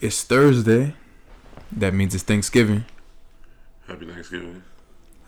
It's Thursday. That means it's Thanksgiving. Happy Thanksgiving.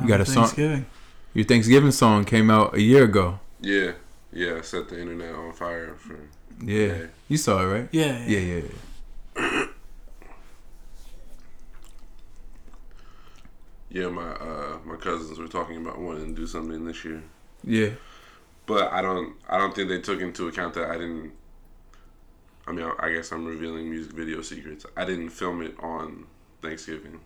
You got a Happy song? Your Thanksgiving song came out a year ago. Yeah, yeah. I set the internet on fire for. Yeah. Yeah. You saw it, right? Yeah, Yeah, yeah. yeah. Yeah, my uh my cousins were talking about wanting to do something this year, Yeah. but I don't I don't think they took into account that I didn't. I mean, I, I guess I'm revealing music video secrets. I didn't film it on Thanksgiving.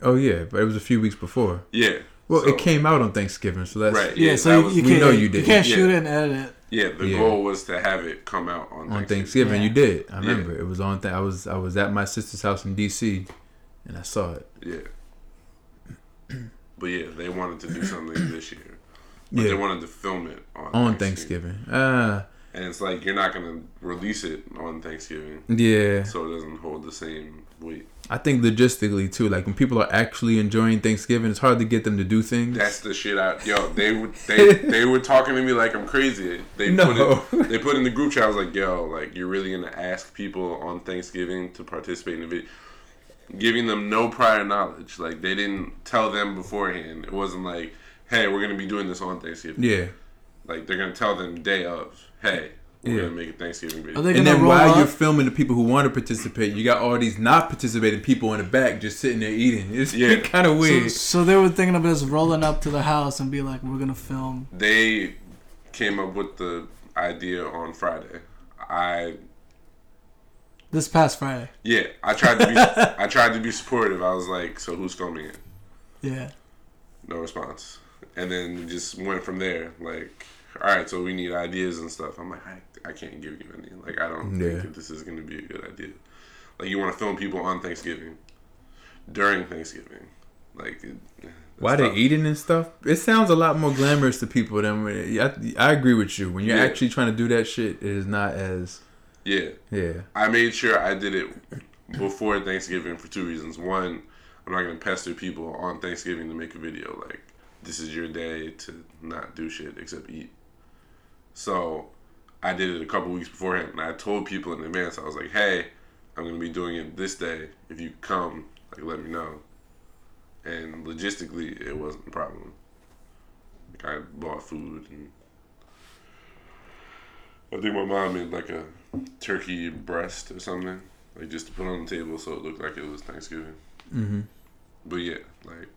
Oh yeah, but it was a few weeks before. Yeah. Well, so- it came out on Thanksgiving, so that's Right. Yeah, Yeah, so you, was- you we can't, know you did. you can't Yeah. shoot it and edit it. Yeah, the Yeah. goal was to have it come out on, on Thanksgiving. Thanksgiving. You did. I Yeah. remember it was on. Th- I was I was at my sister's house in D.C. and I saw it. Yeah. But yeah, they wanted to do something this year. But Yeah. they wanted to film it on, On Thanksgiving. Ah, And it's like you're not gonna release it on Thanksgiving, yeah. so it doesn't hold the same weight. I think logistically too. Like when people are actually enjoying Thanksgiving, it's hard to get them to do things. That's the shit I yo. They would they they were talking to me like I'm crazy. They No. put it, they put in the group chat. I was like, yo, like you're really gonna ask people on Thanksgiving to participate in the video, giving them no prior knowledge. Like they didn't tell them beforehand. It wasn't like, hey, we're gonna be doing this on Thanksgiving. yeah. Like they're gonna tell them day of, hey, we're Yeah. gonna make a Thanksgiving video. And then while up? you're filming the people who want to participate, you got all these not participating people in the back just sitting there eating. It's Yeah. kind of weird. so they were thinking of us rolling up to the house and be like, "We're gonna film." they came up with the idea on Friday. I This past Friday. yeah, I tried to be I tried to be supportive. I was like, so who's filming it? Yeah. No response. And then just went from there. Like, all right, so we need ideas and stuff. I'm like, I, I can't give you any. Like, I don't Yeah. think that this is going to be a good idea. Like, you want to film people on Thanksgiving, during Thanksgiving. Like, it, Why they eating and stuff? It sounds a lot more glamorous to people than when, I, I agree with you. When you're Yeah. actually trying to do that shit, it is not as Yeah. yeah. I made sure I did it before Thanksgiving for two reasons. One, I'm not gonna pester people on Thanksgiving to make a video. Like, this is your day to not do shit except eat. So, I did it a couple weeks beforehand, and I told people in advance. I was like, "Hey, I'm gonna be doing it this day. If you come, like, let me know." And logistically, it wasn't a problem. Like, I bought food, and I think my mom made like a turkey breast or something, like just to put on the table so it looked like it was Thanksgiving. Mm-hmm. But yeah, like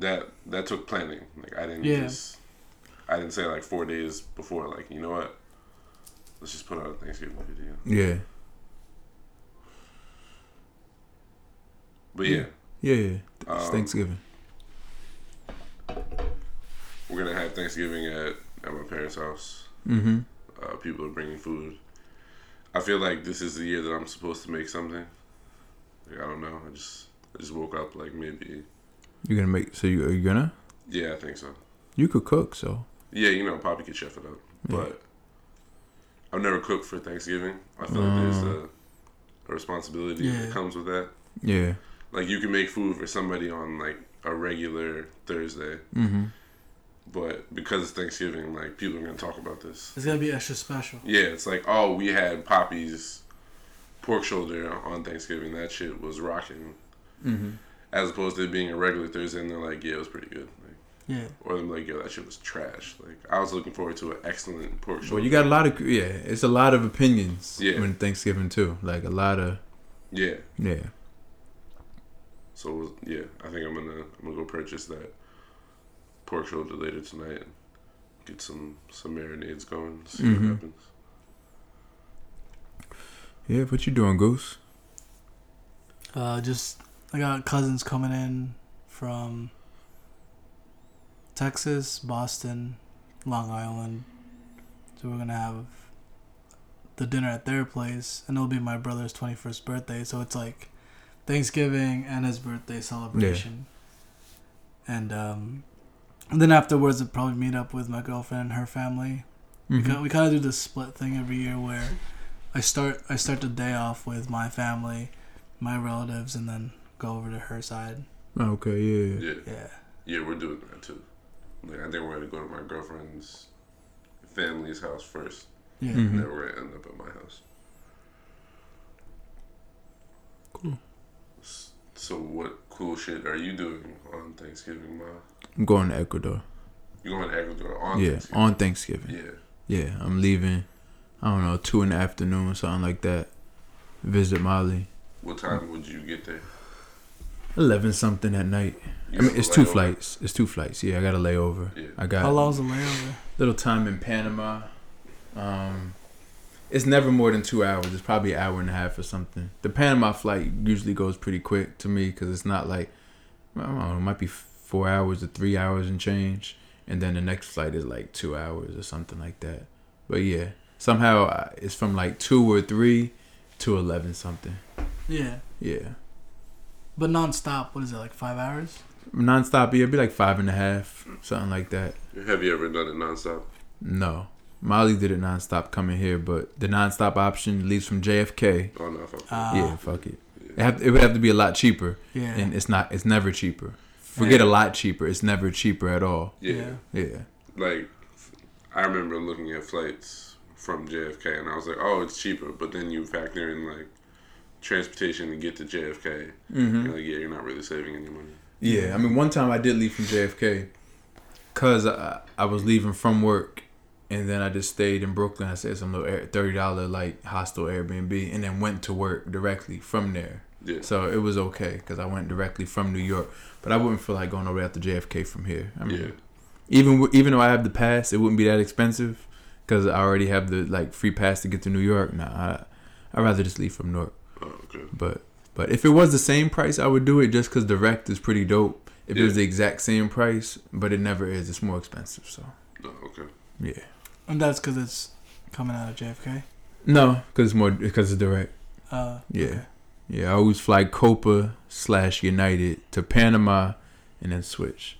that that took planning. Like I didn't Yeah. just I didn't say like four days before, like, you know what? Let's just put out a Thanksgiving video. Yeah. But yeah, Yeah, yeah. It's Um, Thanksgiving. we're gonna have Thanksgiving at, at my parents' house. Mm-hmm. Uh, people are bringing food. I feel like this is the year that I'm supposed to make something. Like, I don't know. I just I just woke up like maybe You're gonna make so you are you gonna? yeah, I think so. You could cook, so Yeah, you know, Poppy could chef it up, Yeah. but I've never cooked for Thanksgiving. I feel like there's Mm. a, a responsibility Yeah. that comes with that. yeah. Like you can make food for somebody on like a regular Thursday, Mm-hmm. but because it's Thanksgiving, like people are gonna talk about this. It's gonna be extra special. Yeah, it's like oh, we had Poppy's pork shoulder on Thanksgiving. That shit was rocking. Mm-hmm. As opposed to it being a regular Thursday, and they're like, yeah, it was pretty good. Like, Yeah. or them like, yo, that shit was trash. Like I was looking forward to an excellent pork shoulder. Well, you got a lot of yeah. It's a lot of opinions. Yeah. When Thanksgiving too, like a lot of yeah. yeah. So yeah, I think I'm gonna I'm gonna go purchase that pork shoulder later tonight and get some some marinades going. See Mhm. what happens. Yeah. What you doing, Goose? Uh, just I got cousins coming in from Texas, Boston, Long Island. So we're gonna have the dinner at their place, and it'll be my brother's twenty first birthday. So it's like Thanksgiving and his birthday celebration. And um, and then afterwards, I'll probably meet up with my girlfriend and her family. We Mhm. kind we kind of do this split thing every year where I start I start the day off with my family, my relatives, and then go over to her side. Okay. Yeah. Yeah, Yeah. yeah, we're doing that too. Like I think we're gonna go to my girlfriend's family's house first, Yeah. Mhm. and then we're gonna end up at my house. Cool. So what cool shit are you doing on Thanksgiving, Ma? I'm going to Ecuador. You're going to Ecuador on yeah, Thanksgiving? on Thanksgiving. Yeah. Yeah, I'm leaving. I don't know, two in the afternoon, something like that. Visit Molly. What time would you get there? Eleven something at night. You I mean, it's two flights. It's two flights. Yeah, I got a layover. Yeah. I got How long's the layover? little time in Panama. Um, it's never more than two hours. It's probably an hour and a half or something. The Panama flight usually goes pretty quick to me because it's not like I don't know. It might be four hours or three hours and change, and then the next flight is like two hours or something like that. But yeah, somehow uh, it's from like two or three to eleven something. Yeah, Yeah, but non-stop. What is it like five hours? Nonstop. Yeah, it'd be like five and a half, something like that. Have you ever done it nonstop? No. Molly did it nonstop coming here, but the nonstop option leaves from JFK. Oh no. Fuck that. Uh, yeah, fuck it. It, have, it would have to be a lot cheaper, Yeah. and it's not. It's never cheaper. Forget a lot cheaper. It's never cheaper at all. yeah. yeah. Yeah. Like, I remember looking at flights from JFK, and I was like, "Oh, it's cheaper." But then you factor in like transportation to get to JFK. Mm-hmm. You're like, yeah, you're not really saving any money. Yeah. I mean, one time I did leave from JFK, cause I, I was leaving from work, and then I just stayed in Brooklyn. I said some little thirty dollar like hostel Airbnb, and then went to work directly from there. Yeah. So it was okay because I went directly from New York. But I wouldn't feel like going over there to JFK from here. I mean, yeah. even even though I have the pass, it wouldn't be that expensive because I already have the like free pass to get to New York. Nah, I I'd rather just leave from Newark. Oh, okay. But but if it was the same price, I would do it just because direct is pretty dope. If it was the exact same price, but it never is, it's more expensive. So Oh, okay. yeah, And that's because it's coming out of JFK. no, because it's more because it's direct. Uh, Yeah. okay. Yeah, I always fly Copa slash United to Panama and then switch.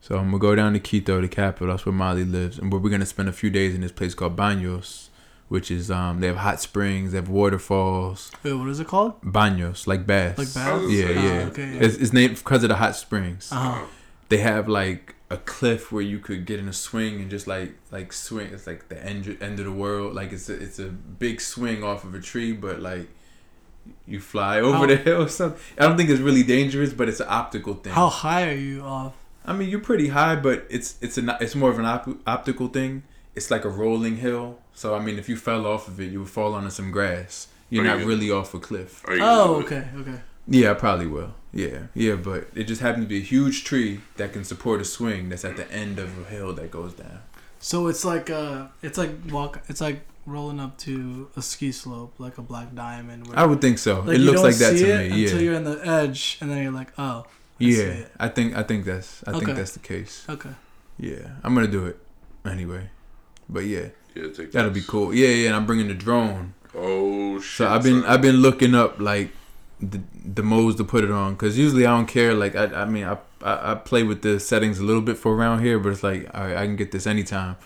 So I'm gonna go down to Quito, the capital. That's where Molly lives, and where we're gonna spend a few days in this place called Baños, which is um they have hot springs, they have waterfalls, Wait, what is it called? baños like baths. Like baths? was Yeah, gonna yeah. okay, yeah. It's, it's named because of the hot springs. Uh-huh. They have like a cliff where you could get in a swing and just like like swing. It's like the end end of the world. Like it's a it's a big swing off of a tree, but like you fly over How- the hill. Or something. I don't think it's really dangerous, but it's an optical thing. How high are you off? I mean, you're pretty high, but it's it's a it's more of an op- optical thing. It's like a rolling hill. So I mean, if you fell off of it, you would fall onto some grass. You're Are not you- really off a cliff. Are you gonna Oh, okay, okay. Yeah, I probably will. Yeah, yeah, but it just happens to be a huge tree that can support a swing that's at the end of a hill that goes down. So it's like uh, it's like walk. It's like rolling up to a ski slope, like a black diamond. Where, I would think so. like it looks like that to it me. until Yeah, you're in the edge, and then you're like, oh, I see yeah. it. I think I think that's I think that's the case. okay. Yeah, I'm gonna do it anyway. But yeah, Yeah, take that'll this. be cool. Yeah, yeah. And I'm bringing the drone. Oh shit! So I've been son. I've been looking up like the the modes to put it on because usually I don't care. Like I I mean I, I I play with the settings a little bit for around here, but it's like all right, I can get this anytime.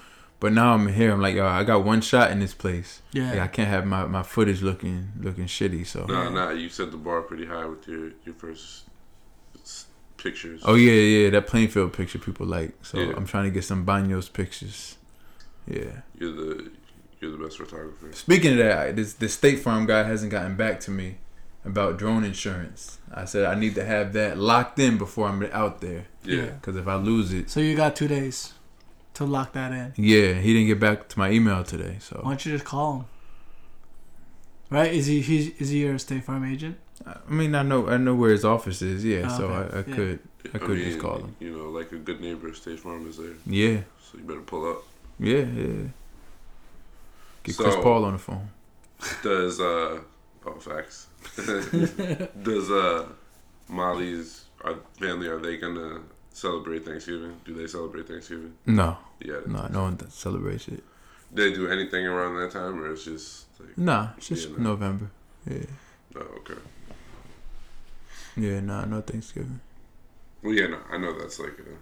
But now I'm here. I'm like yo, I got one shot in this place. Yeah. Like, I can't have my, my footage looking looking shitty. So Nah, nah. You set the bar pretty high with your your first pictures. oh yeah yeah that Plainfield picture people like. So Yeah. I'm trying to get some Banos pictures. Yeah. You're the you're the best photographer. Speaking of that, I- this the State Farm guy hasn't gotten back to me about drone insurance. I said I need to have that locked in before I'm out there. Yeah. Yeah. Because if I lose it, So you got two days to lock that in. yeah, he didn't get back to my email today. so Why don't you just call him? Right? Is he he's, is he your State Farm agent? I mean, I know I know where his office is. Yeah, Oh, so okay. I, I Yeah. could I could just call him. You know, like a good neighbor, State Farm is there, Yeah, so you better pull up. Yeah, yeah. Get So- Chris Paul on the phone. Does uh oh facts? Does uh Molly's our family are they gonna celebrate Thanksgiving? Do they celebrate Thanksgiving? No, Yeah. no, no one celebrates it. They do anything around that time, or it's just like Nah, it's just Yeah. November. Yeah, oh okay. yeah, nah, no Thanksgiving. Well, yeah, no, I know that's like a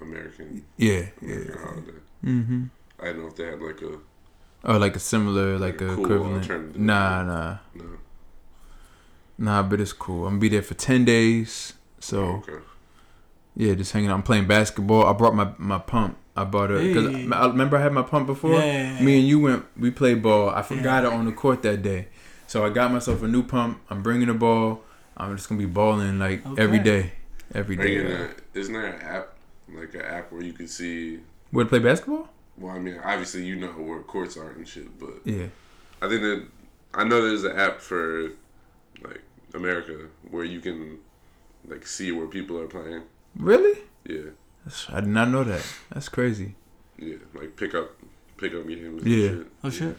American Yeah, yeah. Holiday. Mm-hmm. I don't know if they had like a Oh, like a similar, like a Cool equivalent. alternative. Nah, nah, no. nah. But it's cool. I'm gonna be there for ten days. So Oh, okay. yeah, just hanging out. I'm playing basketball. I brought my my pump. I bought it because Hey. I remember I had my pump before. Yeah, yeah, yeah. Me and you went. We played ball. I forgot Yeah. it on the court that day, so I got myself a new pump. I'm bringing the ball. I'm just gonna be balling like every Okay. day, every Are you gonna, isn't there an app like an app where you can see? Where to play basketball? Well, I mean, obviously you know where courts are and shit, but Yeah. I think that I know there's an app for like America where you can like see where people are playing. Really? Yeah, That's, I did not know that. That's crazy. yeah, like pick up, pick up games. and Yeah. shit. Oh shit.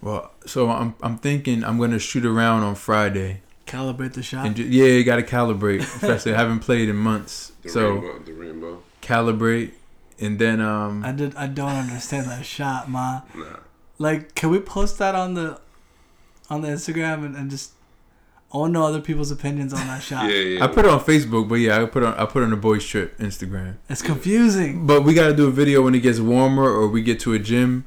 Well, so I'm I'm thinking I'm gonna shoot around on Friday Calibrate the shot. and ju- yeah, you gotta calibrate. Especially I haven't played in months, The so rainbow, the rainbow. calibrate and then um I did. I don't understand that shot, ma. Nah, Like, can we post that on the on the Instagram and, and just I want to know other people's opinions on that yeah, shot. yeah. I put it on Facebook, but yeah, I put on I put on the boys trip Instagram. It's confusing. But we got to do a video when it gets warmer or we get to a gym.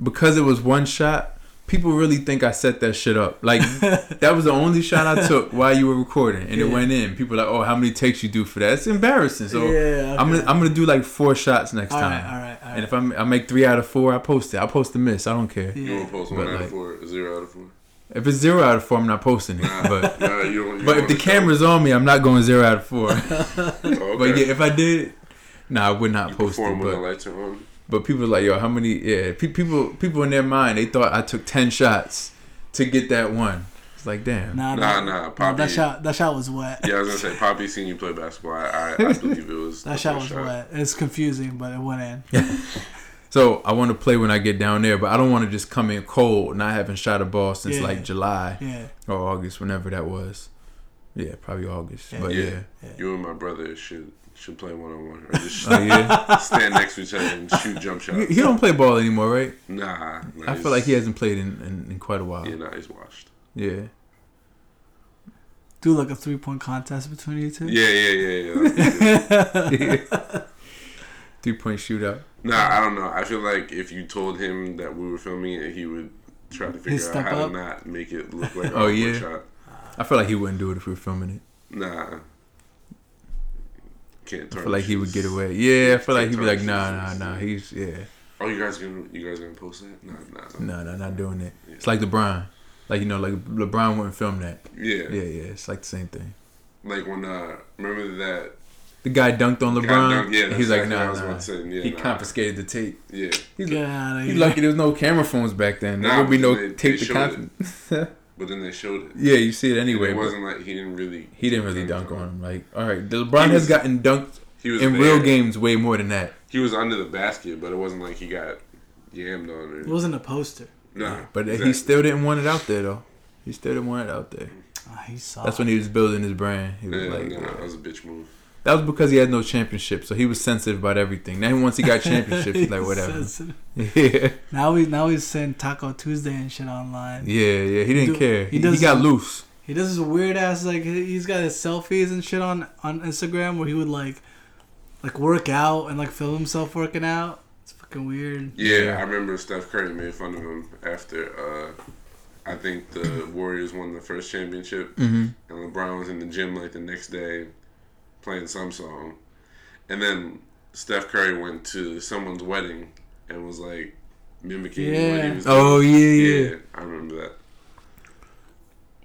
Because it was one shot, people really think I set that shit up. Like, that was the only shot I took while you were recording and it went in. People are like, oh, how many takes you do for that? It's embarrassing. So yeah, I'm gonna I'm gonna do like four shots next all time. right, all right, all And right. if I'm, I make three out of four, I post it. I'll post the miss. I don't care. You Yeah. want to post But one out like- of four, zero out of four? If it's zero out of four, I'm not posting it. Nah, But nah, you don't, you but if the camera's on me, I'm not going zero out of four. Oh, okay. But yeah, if I did, nah, I would not you post it. perform when the lights are on. But people are like, yo, how many? Yeah, pe- people people in their mind, they thought I took ten shots to get that one. It's like, damn. Nah, Nah, nah, nah, Poppy. that shot, that shot was wet. Yeah, I was gonna say, Poppy seen you play basketball. I, I, I believe it was. That the shot was first wet. It's confusing, but it went in. So I want to play when I get down there, but I don't want to just come in cold, not having shot a ball since Yeah. like July Yeah, or August, whenever that was. Yeah, probably August. Yeah. But Yeah. yeah. yeah. You and my brother should should play one on one, or just Oh yeah. stand next to each other and shoot jump shots. he don't play ball anymore, right? Nah, nah I feel like he hasn't played in, in, in quite a while. Yeah, nah, he's washed. Yeah. Do like a three point contest between you two. Yeah, yeah, yeah, yeah. Three point shootout. nah, I don't know. I feel like if you told him that we were filming it, he would try to figure out how up? to not make it look like a Oh, oh, yeah. shot. I feel like he wouldn't do it if we were filming it. Nah. Can't I feel like he would get away. Yeah, I feel like he'd be like, nah, nah, shoes. nah. He's yeah, Oh, you guys gonna you guys gonna post that? Nah, nah, nah. no, no, not doing it. It's like LeBron, like you know, like LeBron wouldn't film that. Yeah. Yeah, yeah, it's like the same thing. Like when uh remember that The guy dunked on guy LeBron. dunked- yeah, that's he's like, exactly what I nah, was nah. about to say. Yeah, he nah. confiscated the tape. Yeah. He's, Get out of he's lucky there was no camera phones back then. There would be no they- tape they to showed confidence. But then they showed it. yeah, you see it And anyway. it wasn't like he didn't really he didn't really dunk on him. Like, all right, LeBron He has gotten dunked He was in there. real games way more than that. He was under the basket, but it wasn't like he got yammed on Or, It wasn't a poster. nah. But he still didn't want it out there though. He still didn't want it out there. Oh, he saw. That's when he was building his brand. He was Yeah, like, nah, that was a bitch move. That was because he had no championship, so he was sensitive about everything. Then once he got championship, he's like, whatever. Yeah, Now he now he's saying Taco Tuesday and shit online. yeah, yeah. He didn't Do- care. he He, does- he got loose. He does this weird ass like he- he's got his selfies and shit on on Instagram where he would like like work out and like film himself working out. It's fucking weird. Yeah, Yeah. I remember Steph Curry made fun of him after uh, I think the Warriors won the first championship, hmm and LeBron was in the gym like the next day playing some song, and then Steph Curry went to someone's wedding and was like mimicking what Yeah. he was. Oh yeah, yeah. yeah, I remember that.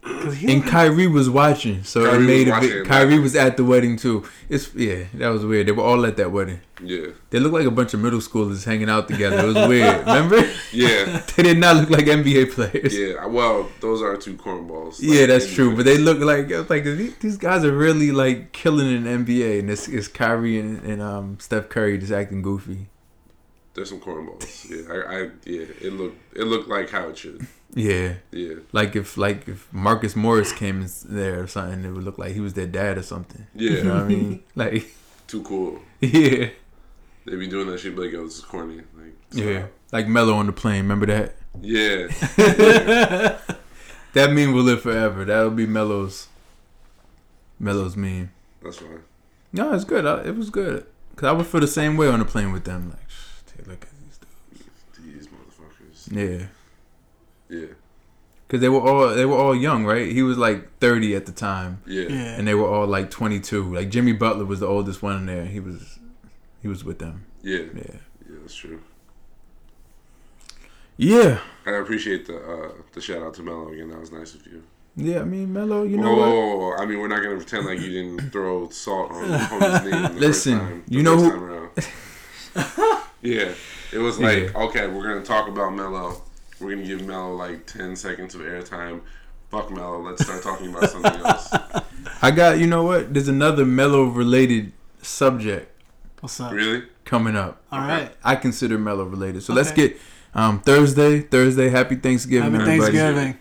'Cause he And don't- Kyrie was watching, so Kyrie it was made a watching bit. Kyrie was at the wedding too. It's yeah, that was weird. They were all at that wedding. Yeah, They looked like a bunch of middle schoolers hanging out together. It was weird. Remember? yeah, they did not look like NBA players. yeah. Well, those are two cornballs. Yeah, that's in true. But they look like it's like these these guys are really like killing in NBA, and this is Kyrie and, and um Steph Curry just acting goofy. There's some cornballs. Yeah, I, I yeah. It looked it looked like how it should. Yeah, Yeah, like if like if Marcus Morris came in there or something, it would look like he was their dad or something. yeah. You know what I mean? Like Too cool. yeah, They be doing that shit like yo, this is corny. Like yeah. Like Melo on the plane. Remember that? yeah. That meme will live forever. That'll be Melo's Melo's meme. That's fine. No, it's good. I, it was good. Cause I would feel the same way on the plane with them. Like, "Shh, take a look at these dudes. These motherfuckers. Yeah. Yeah. Cause they were all they were all young, right? He was like thirty at the time, Yeah. yeah. and they were all like twenty two. Like Jimmy Butler was the oldest one in there. He was he was with them. Yeah. Yeah, Yeah, that's true. yeah. I appreciate the uh, the shout out to Melo again. That was nice of you. Yeah, I mean, Melo, you know what? oh, I mean, we're not gonna pretend like you didn't throw salt on the homie's name. The Listen, first time, the you know first who- time around. yeah, it was like okay, we're gonna talk about Melo. We're gonna give Melo like ten seconds of airtime. Fuck Melo. Let's start talking about something else. I got, you know what? There's another Melo related subject What's up? Really? coming up. All right. I consider Melo related. So let's get um, Thursday. Thursday. Happy Thanksgiving, Happy everybody. Thanksgiving.